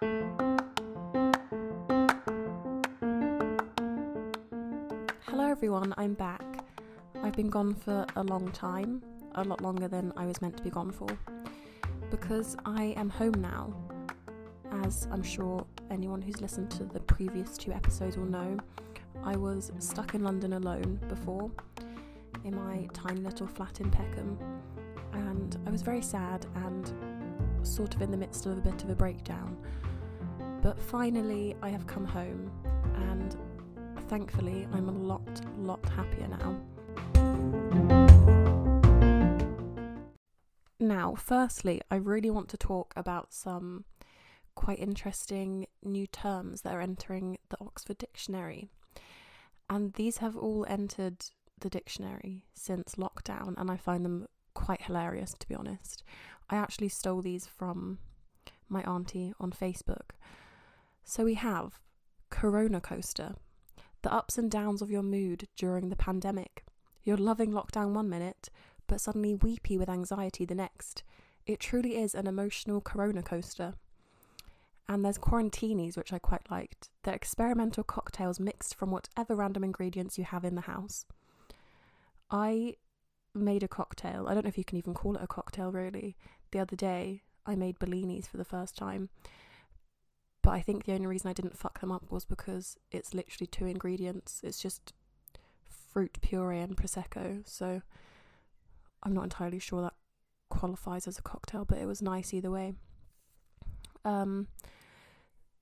Hello, everyone, I'm back. I've been gone for a long time, a lot longer than I was meant to be gone for, because I am home now. As I'm sure anyone who's listened to the previous two episodes will know, I was stuck in London alone before, in my tiny little flat in Peckham, and I was very sad and sort of in the midst of a bit of a breakdown. But finally, I have come home, and thankfully, I'm a lot, lot happier now. Now, firstly, I really want to talk about some quite interesting new terms that are entering the Oxford Dictionary. And these have all entered the dictionary since lockdown, and I find them quite hilarious to be honest. I actually stole these from my auntie on Facebook. So we have Corona Coaster, the ups and downs of your mood during the pandemic. You're loving lockdown one minute, but suddenly weepy with anxiety the next. It truly is an emotional Corona Coaster. And there's quarantinis, which I quite liked. They're experimental cocktails mixed from whatever random ingredients you have in the house. I made a cocktail. I don't know if you can even call it a cocktail, really. The other day, I made Bellinis for the first time. But I think the only reason I didn't fuck them up was because it's literally two ingredients. It's just fruit puree and prosecco. So I'm not entirely sure that qualifies as a cocktail, but it was nice either way. Um,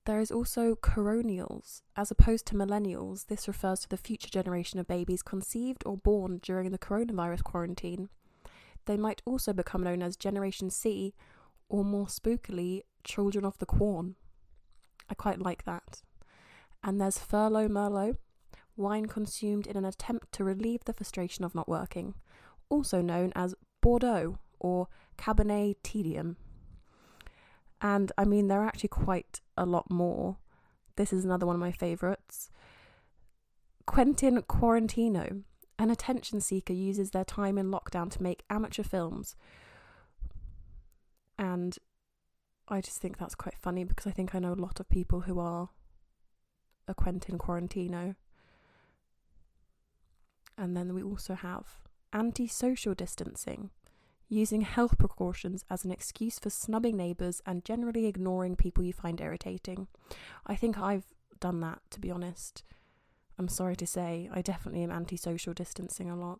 there is also coronials. As opposed to millennials, this refers to the future generation of babies conceived or born during the coronavirus quarantine. They might also become known as Generation C, or more spookily, Children of the Corn. I quite like that. And there's Furlough Merlot, wine consumed in an attempt to relieve the frustration of not working, also known as Bordeaux or Cabernet Tedium. And I mean, there are actually quite a lot more. This is another one of my favourites. Quentin Quarantino, an attention seeker, uses their time in lockdown to make amateur films. And I just think that's quite funny because I think I know a lot of people who are a Quentin Quarantino. And then we also have anti social distancing, using health precautions as an excuse for snubbing neighbours and generally ignoring people you find irritating. I think I've done that, to be honest. I'm sorry to say, I definitely am anti social distancing a lot.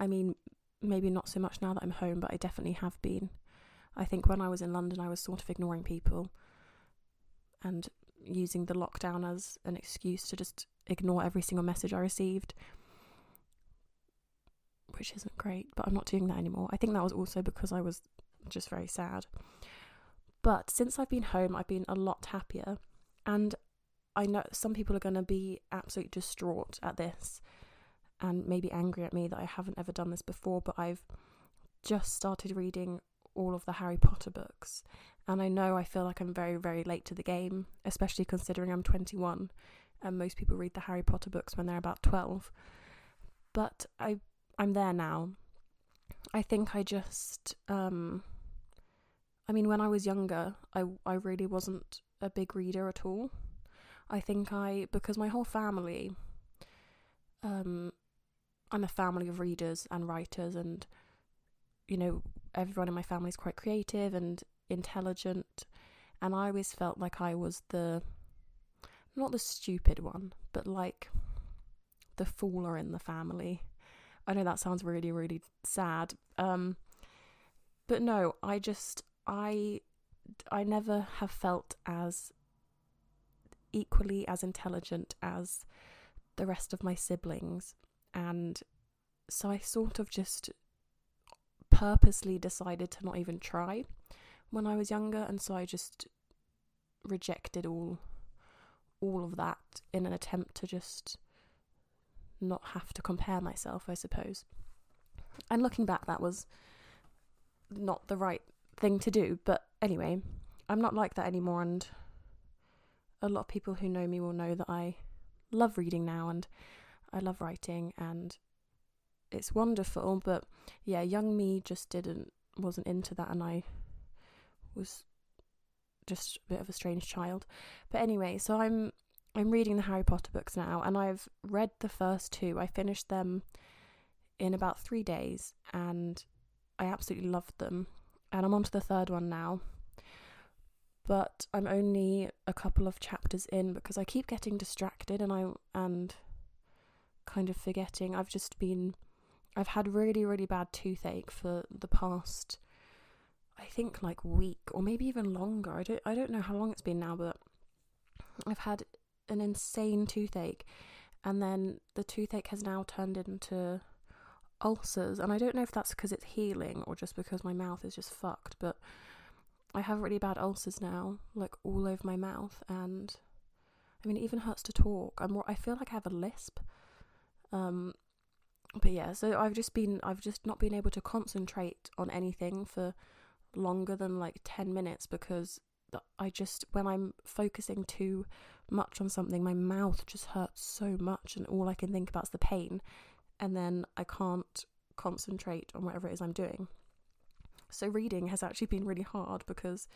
I mean, maybe not so much now that I'm home, but I definitely have been. I think when I was in London, I was sort of ignoring people and using the lockdown as an excuse to just ignore every single message I received which isn't great, but I'm not doing that anymore. I think that was also because I was just very sad. But since I've been home, I've been a lot happier. And I know some people are going to be absolutely distraught at this and maybe angry at me that I haven't ever done this before, but I've just started reading all of the Harry Potter books. And I know I feel like I'm very, very late to the game, especially considering I'm 21 and most people read the Harry Potter books when they're about 12. But I I'm there now. I think I just um I mean when I was younger, I I really wasn't a big reader at all. I think I because my whole family um I'm a family of readers and writers and you know everyone in my family is quite creative and intelligent and I always felt like I was the not the stupid one, but like the fooler in the family. I know that sounds really, really sad. Um, but no, I just I I never have felt as equally as intelligent as the rest of my siblings, and so I sort of just purposely decided to not even try when I was younger, and so I just rejected all all of that in an attempt to just not have to compare myself, I suppose. And looking back, that was not the right thing to do. But anyway, I'm not like that anymore, and a lot of people who know me will know that I love reading now and I love writing, and it's wonderful. But yeah, young me just didn't wasn't into that, and I was just a bit of a strange child. But anyway, so I'm I'm reading the Harry Potter books now, and I've read the first two. I finished them in about three days, and I absolutely loved them. And I'm on to the third one now. But I'm only a couple of chapters in because I keep getting distracted and I and kind of forgetting. I've just been I've had really, really bad toothache for the past I think like week or maybe even longer. I don't I don't know how long it's been now, but I've had an insane toothache and then the toothache has now turned into ulcers and I don't know if that's because it's healing or just because my mouth is just fucked, but I have really bad ulcers now, like all over my mouth and I mean it even hurts to talk. I'm I feel like I have a lisp. Um but yeah, so I've just been I've just not been able to concentrate on anything for longer than like 10 minutes because I just when I'm focusing too much on something my mouth just hurts so much and all I can think about is the pain and then I can't concentrate on whatever it is I'm doing. So reading has actually been really hard because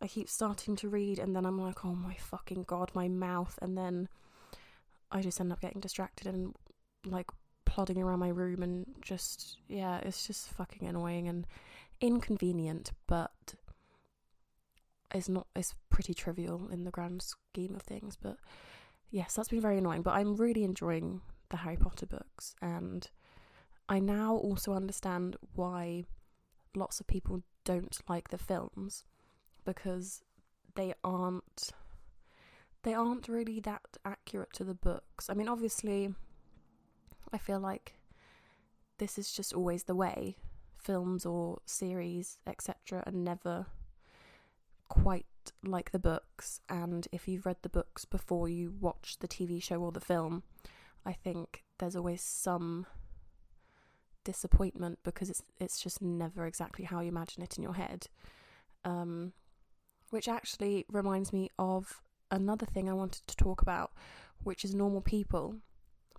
I keep starting to read and then I'm like, oh my fucking god, my mouth, and then I just end up getting distracted and like plodding around my room and just yeah, it's just fucking annoying and inconvenient, but it's not it's pretty trivial in the grand scheme of things. But yes, that's been very annoying. But I'm really enjoying the Harry Potter books and I now also understand why lots of people don't like the films because they aren't they aren't really that accurate to the books. I mean, obviously, I feel like this is just always the way. Films or series, etc., are never quite like the books. And if you've read the books before you watch the TV show or the film, I think there's always some disappointment because it's it's just never exactly how you imagine it in your head. Um, which actually reminds me of another thing I wanted to talk about, which is normal people,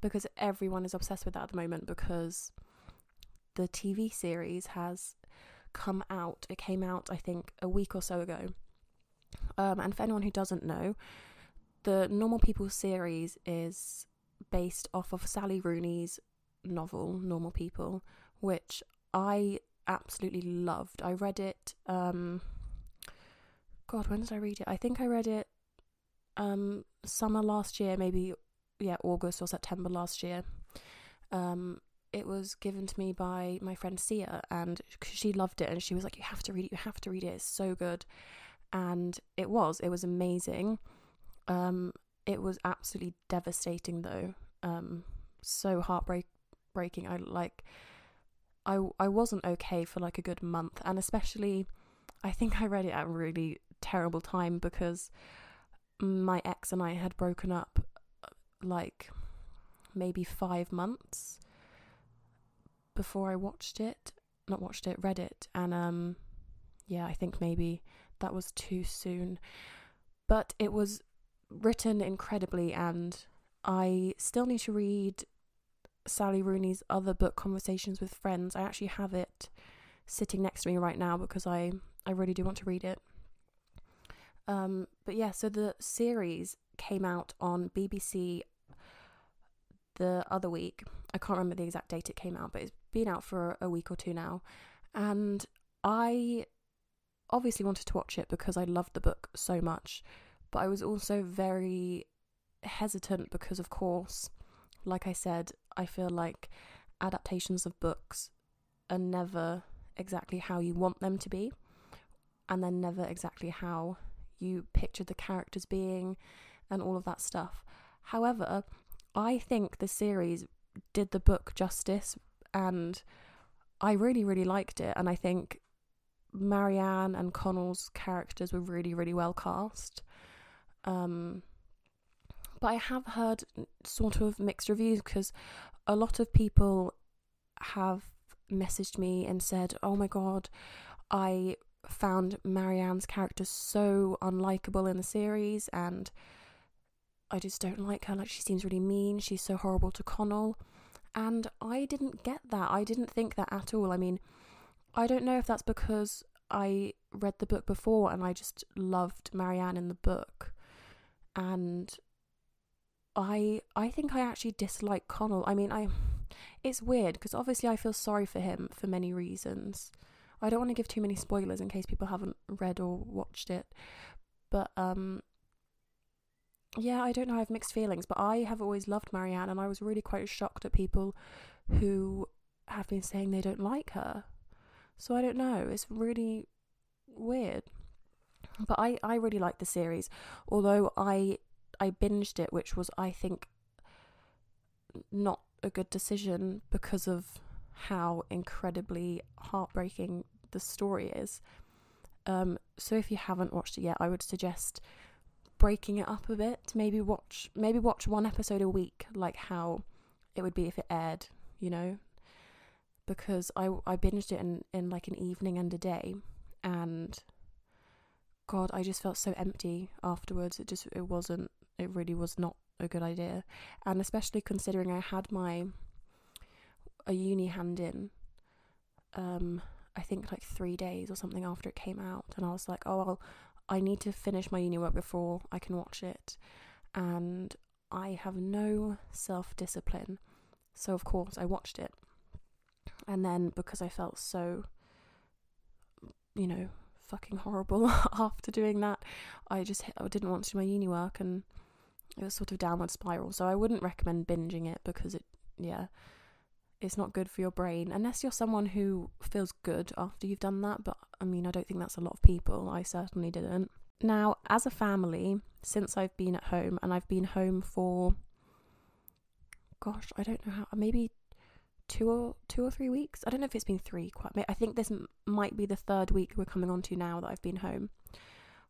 because everyone is obsessed with that at the moment because the TV series has come out. It came out, I think, a week or so ago. Um, and for anyone who doesn't know, the Normal People series is based off of Sally Rooney's novel, Normal People, which I absolutely loved. I read it, um, God, when did I read it? I think I read it um, summer last year, maybe, yeah, August or September last year. Um, it was given to me by my friend Sia, and she loved it, and she was like, "You have to read it. You have to read it. It's so good." And it was. It was amazing. Um, it was absolutely devastating, though. Um, so heartbreaking. I like. I I wasn't okay for like a good month, and especially, I think I read it at a really terrible time because my ex and I had broken up, like maybe five months before I watched it. Not watched it, read it, and um, yeah, I think maybe that was too soon. But it was written incredibly, and I still need to read Sally Rooney's other book, Conversations with Friends. I actually have it sitting next to me right now because I, I really do want to read it. Um, but yeah, so the series came out on BBC the other week. I can't remember the exact date it came out, but it's been out for a week or two now. And I obviously wanted to watch it because I loved the book so much, but I was also very hesitant because, of course, like I said, I feel like adaptations of books are never exactly how you want them to be, and they're never exactly how you pictured the characters being, and all of that stuff. However, I think the series did the book justice and I really, really liked it. And I think Marianne and Connell's characters were really, really well cast. Um, but I have heard sort of mixed reviews because a lot of people have messaged me and said, Oh my god, I found Marianne's character so unlikable in the series and I just don't like her. Like, she seems really mean. She's so horrible to Connell. And I didn't get that. I didn't think that at all. I mean, I don't know if that's because I read the book before and I just loved Marianne in the book. And I I think I actually dislike Connell. I mean, I it's weird because obviously I feel sorry for him for many reasons. I don't want to give too many spoilers in case people haven't read or watched it. But um yeah, I don't know, I have mixed feelings, but I have always loved Marianne and I was really quite shocked at people who have been saying they don't like her. So I don't know, it's really weird. But I, I really like the series, although I I binged it, which was I think not a good decision because of how incredibly heartbreaking the story is. Um, so if you haven't watched it yet, I would suggest breaking it up a bit. Maybe watch maybe watch one episode a week, like how it would be if it aired. You know, because I I binged it in in like an evening and a day, and God, I just felt so empty afterwards. It just it wasn't. It really was not a good idea, and especially considering I had my a uni hand in. Um, I think like three days or something after it came out, and I was like, oh, well, I need to finish my uni work before I can watch it, and I have no self discipline, so of course I watched it, and then because I felt so, you know, fucking horrible after doing that, I just I didn't want to do my uni work, and it was sort of downward spiral. So I wouldn't recommend binging it because it, yeah it's not good for your brain unless you're someone who feels good after you've done that. But I mean, I don't think that's a lot of people. I certainly didn't. Now, as a family, since I've been at home and I've been home for, gosh, I don't know how, maybe two or two or three weeks. I don't know if it's been three. Quite. I think this m- might be the third week we're coming on to now that I've been home.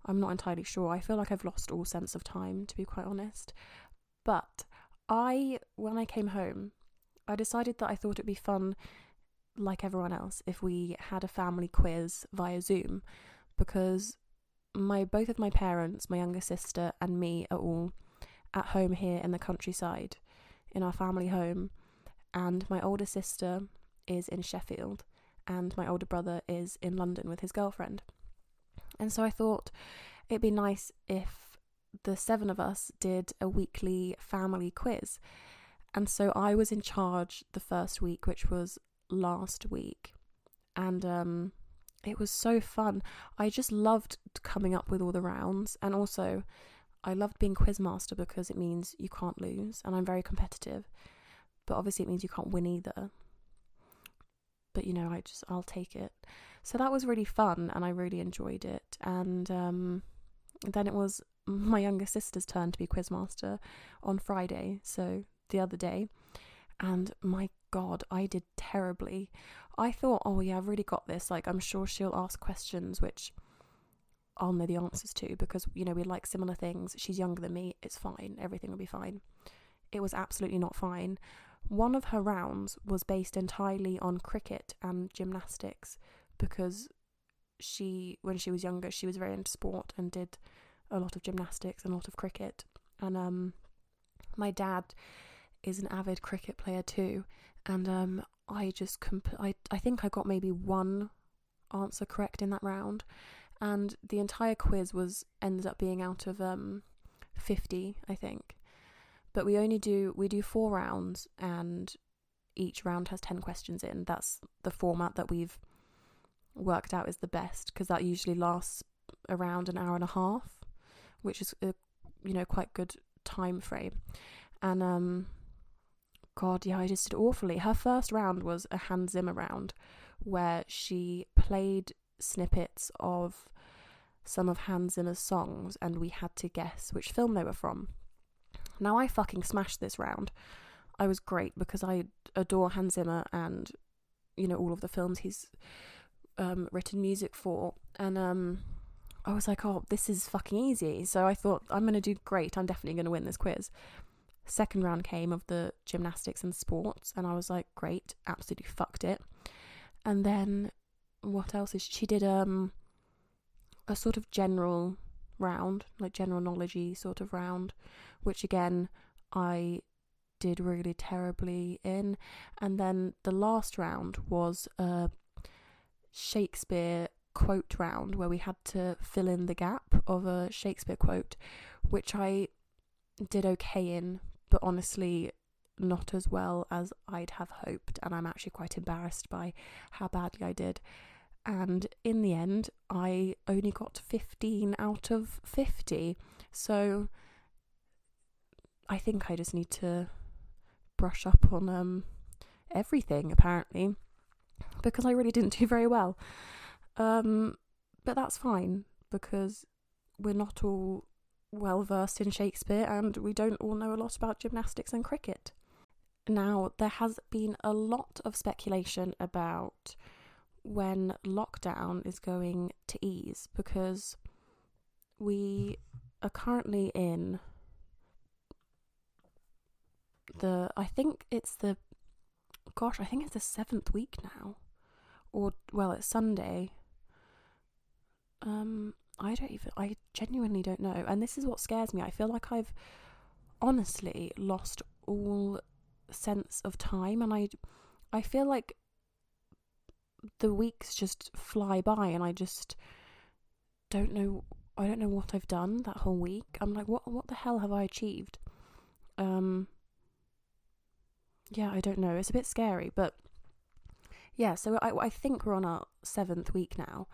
I'm not entirely sure. I feel like I've lost all sense of time, to be quite honest. But I, when I came home, I decided that I thought it'd be fun, like everyone else, if we had a family quiz via Zoom, because my both of my parents, my younger sister, and me are all at home here in the countryside, in our family home, and my older sister is in Sheffield, and my older brother is in London with his girlfriend. And so I thought it'd be nice if the seven of us did a weekly family quiz and so I was in charge the first week, which was last week. And um, it was so fun. I just loved coming up with all the rounds. And also, I loved being quizmaster because it means you can't lose. And I'm very competitive. But obviously, it means you can't win either. But you know, I just, I'll take it. So that was really fun and I really enjoyed it. And um, then it was my younger sister's turn to be quizmaster on Friday. So the other day, and my god, I did terribly. I thought, oh yeah, I've really got this. Like, I'm sure she'll ask questions which I'll know the answers to because, you know, we like similar things. She's younger than me. It's fine. Everything will be fine. It was absolutely not fine. One of her rounds was based entirely on cricket and gymnastics because she, when she was younger, she was very into sport and did a lot of gymnastics and a lot of cricket. And um, my dad is an avid cricket player too, and um, I just comp- I I think I got maybe one answer correct in that round, and the entire quiz was ended up being out of um fifty, I think. But we only do we do four rounds, and each round has ten questions in. That's the format that we've worked out is the best because that usually lasts around an hour and a half, which is a you know quite good time frame. And um God, yeah, I just did awfully. Her first round was a Hans Zimmer round where she played snippets of some of Hans Zimmer's songs and we had to guess which film they were from. Now I fucking smashed this round. I was great because I adore Hans Zimmer and you know all of the films he's um, written music for and um, I was like, oh, this is fucking easy. So I thought I'm gonna do great. I'm definitely gonna win this quiz second round came of the gymnastics and sports, and I was like, great, absolutely fucked it. And then what else is she, did um a sort of general round, like general knowledgey sort of round, which again I did really terribly in. And then the last round was a Shakespeare quote round where we had to fill in the gap of a Shakespeare quote, which I did okay in, but honestly not as well as I'd have hoped, and I'm actually quite embarrassed by how badly I did. And in the end, I only got 15 out of 50. So I think I just need to brush up on um everything apparently because I really didn't do very well. Um but that's fine because we're not all well versed in Shakespeare and we don't all know a lot about gymnastics and cricket. Now, there has been a lot of speculation about when lockdown is going to ease because we are currently in the I think it's the gosh, I think it's the seventh week now. Or well, it's Sunday. Um I don't even I genuinely don't know. And this is what scares me. I feel like I've honestly lost all sense of time and I I feel like the weeks just fly by and I just don't know I don't know what I've done that whole week. I'm like what what the hell have I achieved? Um yeah, I don't know. It's a bit scary, but yeah, so I I think we're on our 7th week now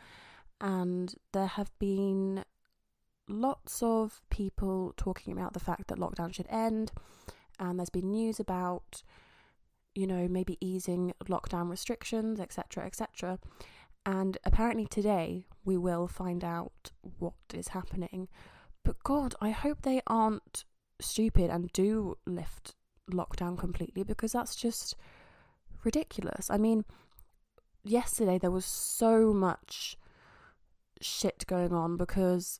and there have been lots of people talking about the fact that lockdown should end and there's been news about you know maybe easing lockdown restrictions etc etc and apparently today we will find out what is happening. But god i hope they aren't stupid and do lift lockdown completely because that's just ridiculous. I mean yesterday there was so much shit going on because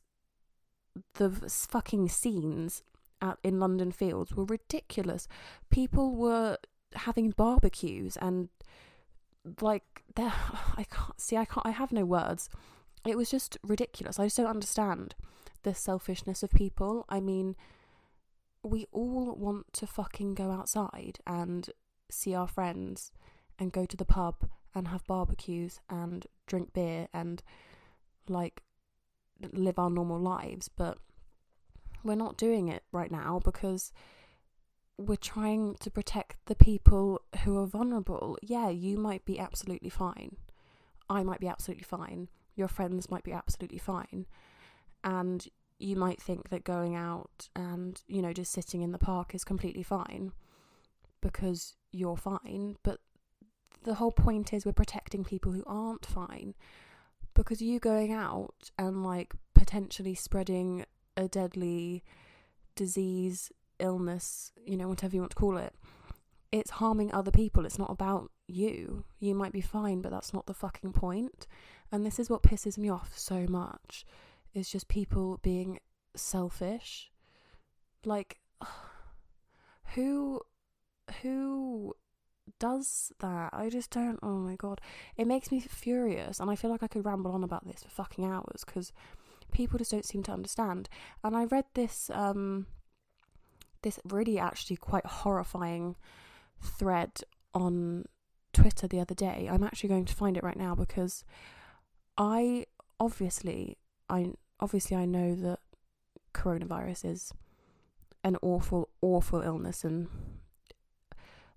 the fucking scenes at in London Fields were ridiculous. People were having barbecues and like there I can't see I can't I have no words. It was just ridiculous. I just don't understand the selfishness of people. I mean, we all want to fucking go outside and see our friends and go to the pub and have barbecues and drink beer and like live our normal lives, but we're not doing it right now because we're trying to protect the people who are vulnerable. Yeah, you might be absolutely fine. I might be absolutely fine. Your friends might be absolutely fine. And you might think that going out and, you know, just sitting in the park is completely fine because you're fine. But the whole point is we're protecting people who aren't fine because you going out and like potentially spreading a deadly disease, illness, you know, whatever you want to call it, it's harming other people. It's not about you. You might be fine, but that's not the fucking point. And this is what pisses me off so much is just people being selfish. Like who who does that. I just don't. Oh my god, it makes me furious, and I feel like I could ramble on about this for fucking hours because people just don't seem to understand. And I read this um this really actually quite horrifying thread on Twitter the other day. I'm actually going to find it right now because I obviously I obviously I know that coronavirus is an awful awful illness and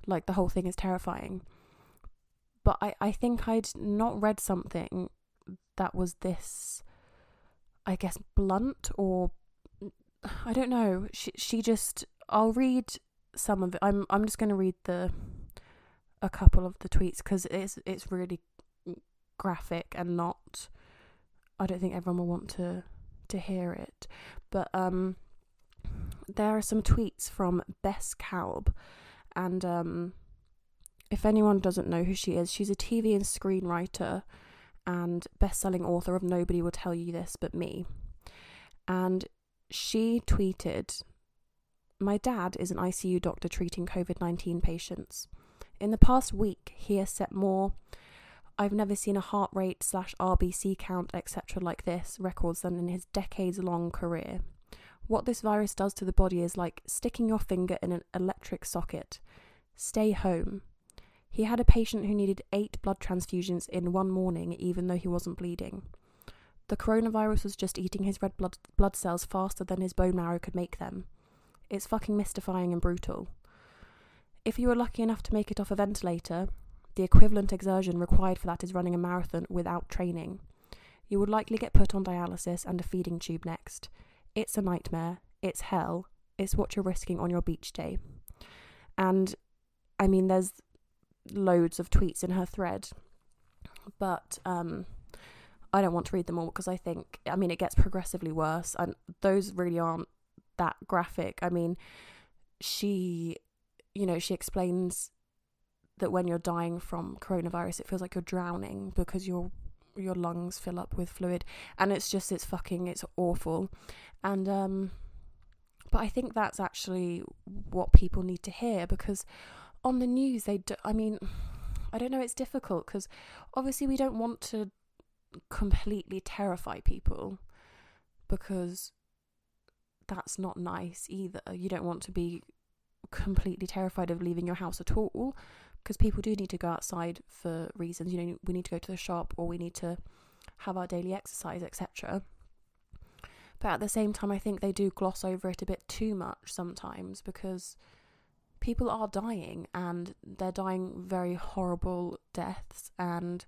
like the whole thing is terrifying. But I, I think I'd not read something that was this, I guess, blunt or I don't know. She she just I'll read some of it. I'm I'm just going to read the a couple of the tweets because it's it's really graphic and not. I don't think everyone will want to to hear it, but um, there are some tweets from Bess Kalb, and um, if anyone doesn't know who she is, she's a TV and screenwriter and best-selling author of Nobody Will Tell You This But Me. And she tweeted, "My dad is an ICU doctor treating COVID-19 patients. In the past week, he has set more." I've never seen a heart rate slash RBC count, etc., like this records than in his decades long career. What this virus does to the body is like sticking your finger in an electric socket. Stay home. He had a patient who needed eight blood transfusions in one morning, even though he wasn't bleeding. The coronavirus was just eating his red blood, blood cells faster than his bone marrow could make them. It's fucking mystifying and brutal. If you were lucky enough to make it off a ventilator, the equivalent exertion required for that is running a marathon without training. You would likely get put on dialysis and a feeding tube next. It's a nightmare. It's hell. It's what you're risking on your beach day. And I mean, there's loads of tweets in her thread, but um, I don't want to read them all because I think, I mean, it gets progressively worse, and those really aren't that graphic. I mean, she, you know, she explains that when you're dying from coronavirus, it feels like you're drowning because your your lungs fill up with fluid, and it's just it's fucking it's awful, and um, but I think that's actually what people need to hear because on the news they do, I mean, I don't know, it's difficult because obviously we don't want to completely terrify people because that's not nice either. You don't want to be completely terrified of leaving your house at all because people do need to go outside for reasons. You know, we need to go to the shop or we need to have our daily exercise, etc. But at the same time, I think they do gloss over it a bit too much sometimes because people are dying and they're dying very horrible deaths and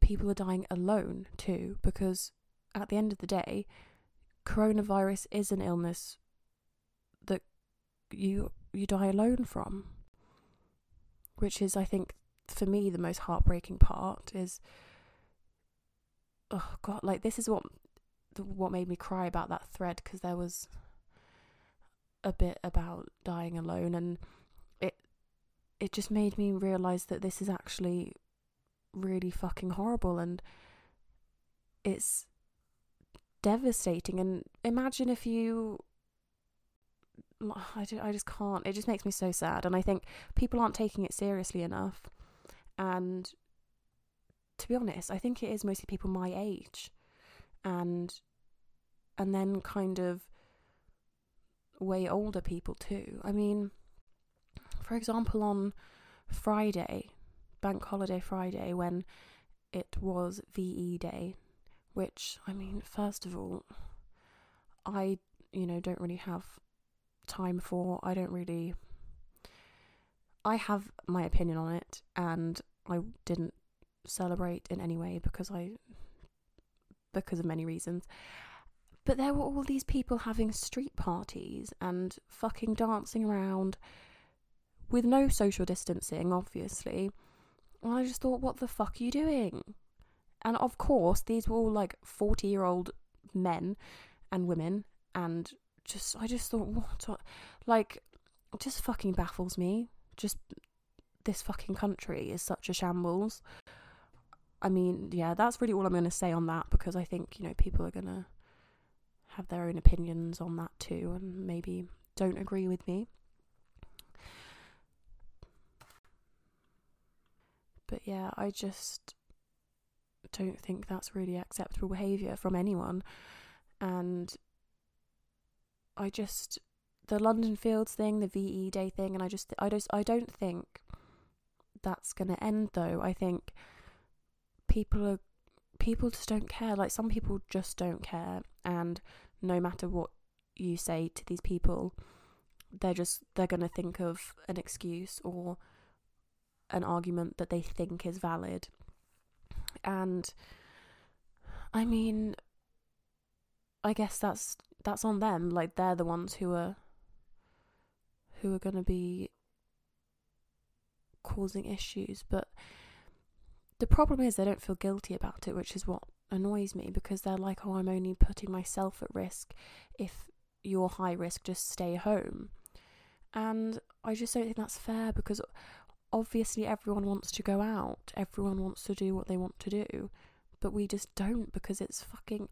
people are dying alone too because at the end of the day coronavirus is an illness that you you die alone from which is i think for me the most heartbreaking part is oh god like this is what what made me cry about that thread because there was a bit about dying alone and it it just made me realize that this is actually really fucking horrible and it's devastating. And imagine if you I, just, I just can't it just makes me so sad and i think people aren't taking it seriously enough. And to be honest i think it is mostly people my age and and then kind of way older people too. I mean, for example, on Friday, Bank Holiday Friday, when it was VE Day, which, I mean, first of all, I, you know, don't really have time for. I don't really. I have my opinion on it, and I didn't celebrate in any way because I. because of many reasons. But there were all these people having street parties and fucking dancing around with no social distancing, obviously. And I just thought, what the fuck are you doing? And of course, these were all like 40 year old men and women. And just, I just thought, what? Like, just fucking baffles me. Just this fucking country is such a shambles. I mean, yeah, that's really all I'm going to say on that because I think, you know, people are going to have their own opinions on that too and maybe don't agree with me. But yeah, I just don't think that's really acceptable behaviour from anyone. And I just the London Fields thing, the VE Day thing, and I just I just I don't think that's gonna end though. I think people are people just don't care. Like some people just don't care and no matter what you say to these people, they're just they're going to think of an excuse or an argument that they think is valid. And I mean I guess that's that's on them. Like they're the ones who are who are going to be causing issues, but the problem is they don't feel guilty about it, which is what annoys me because they're like, oh, I'm only putting myself at risk. If you're high risk, just stay home. And I just don't think that's fair because obviously everyone wants to go out, everyone wants to do what they want to do, but we just don't because it's fucking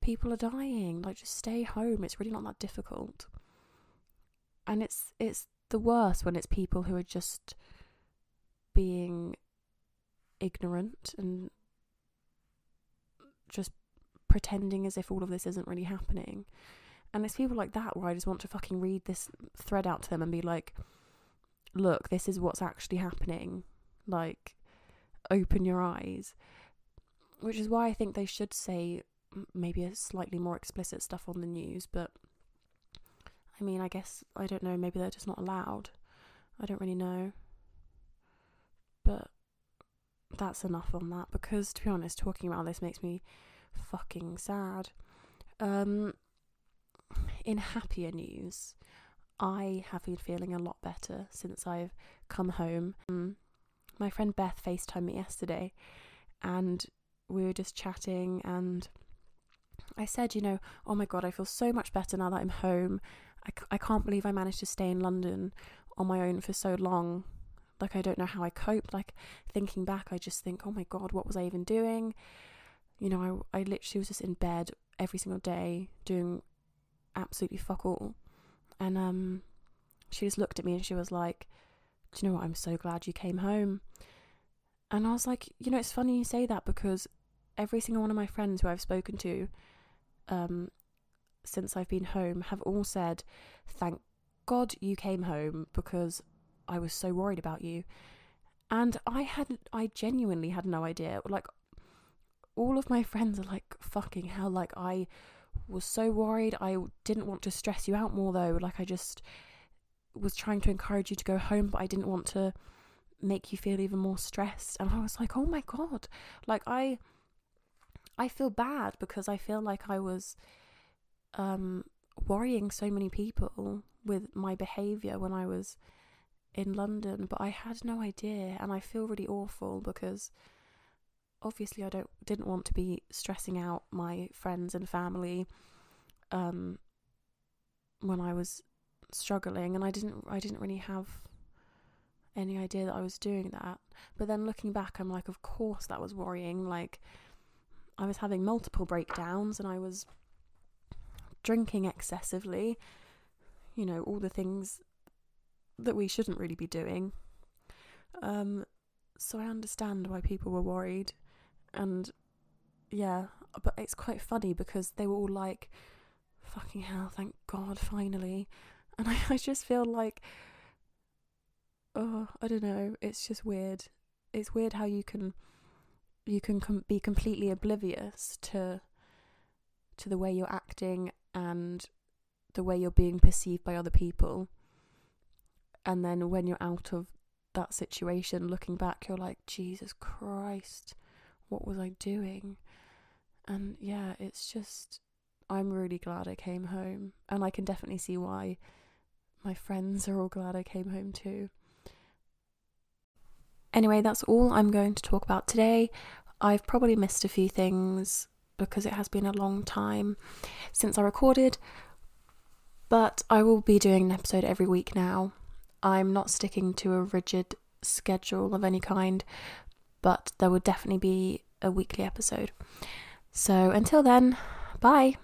people are dying. Like just stay home. It's really not that difficult. And it's it's the worst when it's people who are just being ignorant and just pretending as if all of this isn't really happening. And it's people like that where I just want to fucking read this thread out to them and be like, look, this is what's actually happening. Like, open your eyes. which is why I think they should say maybe a slightly more explicit stuff on the news, but I mean, I guess I don't know, maybe they're just not allowed. I don't really know. But that's enough on that because to be honest, talking about this makes me fucking sad. Um in happier news, I have been feeling a lot better since I've come home. Um, my friend Beth FaceTimed me yesterday and we were just chatting and I said, you know, oh my god, I feel so much better now that I'm home. I, I can't believe I managed to stay in London on my own for so long. Like, I don't know how I coped. Like, thinking back, I just think, oh my god, what was I even doing? You know, I, I literally was just in bed every single day doing absolutely fuck all. And um, she just looked at me and she was like, do you know what? I'm so glad you came home. And I was like, you know, it's funny you say that because every single one of my friends who I've spoken to um, since I've been home have all said, thank God you came home because I was so worried about you. And I had, I genuinely had no idea. Like, all of my friends are like, fucking hell, like, I was so worried. I didn't want to stress you out more though. Like, I just was trying to encourage you to go home, but I didn't want to make you feel even more stressed. And I was like, oh my God. Like, I, I feel bad because I feel like I was um, worrying so many people with my behaviour when I was in London, but I had no idea, and I feel really awful because obviously I don't didn't want to be stressing out my friends and family um, when I was struggling, and I didn't I didn't really have any idea that I was doing that. But then looking back, I'm like, of course that was worrying, like I was having multiple breakdowns and I was drinking excessively. You know, all the things that we shouldn't really be doing. Um, so I understand why people were worried. And yeah, but it's quite funny because they were all like, fucking hell, thank God, finally. And I, I just feel like, oh, I don't know, it's just weird. It's weird how you can you can com- be completely oblivious to to the way you're acting and the way you're being perceived by other people and then when you're out of that situation looking back you're like Jesus Christ what was I doing and yeah it's just I'm really glad I came home and I can definitely see why my friends are all glad I came home too Anyway, that's all I'm going to talk about today. I've probably missed a few things because it has been a long time since I recorded, but I will be doing an episode every week now. I'm not sticking to a rigid schedule of any kind, but there will definitely be a weekly episode. So until then, bye.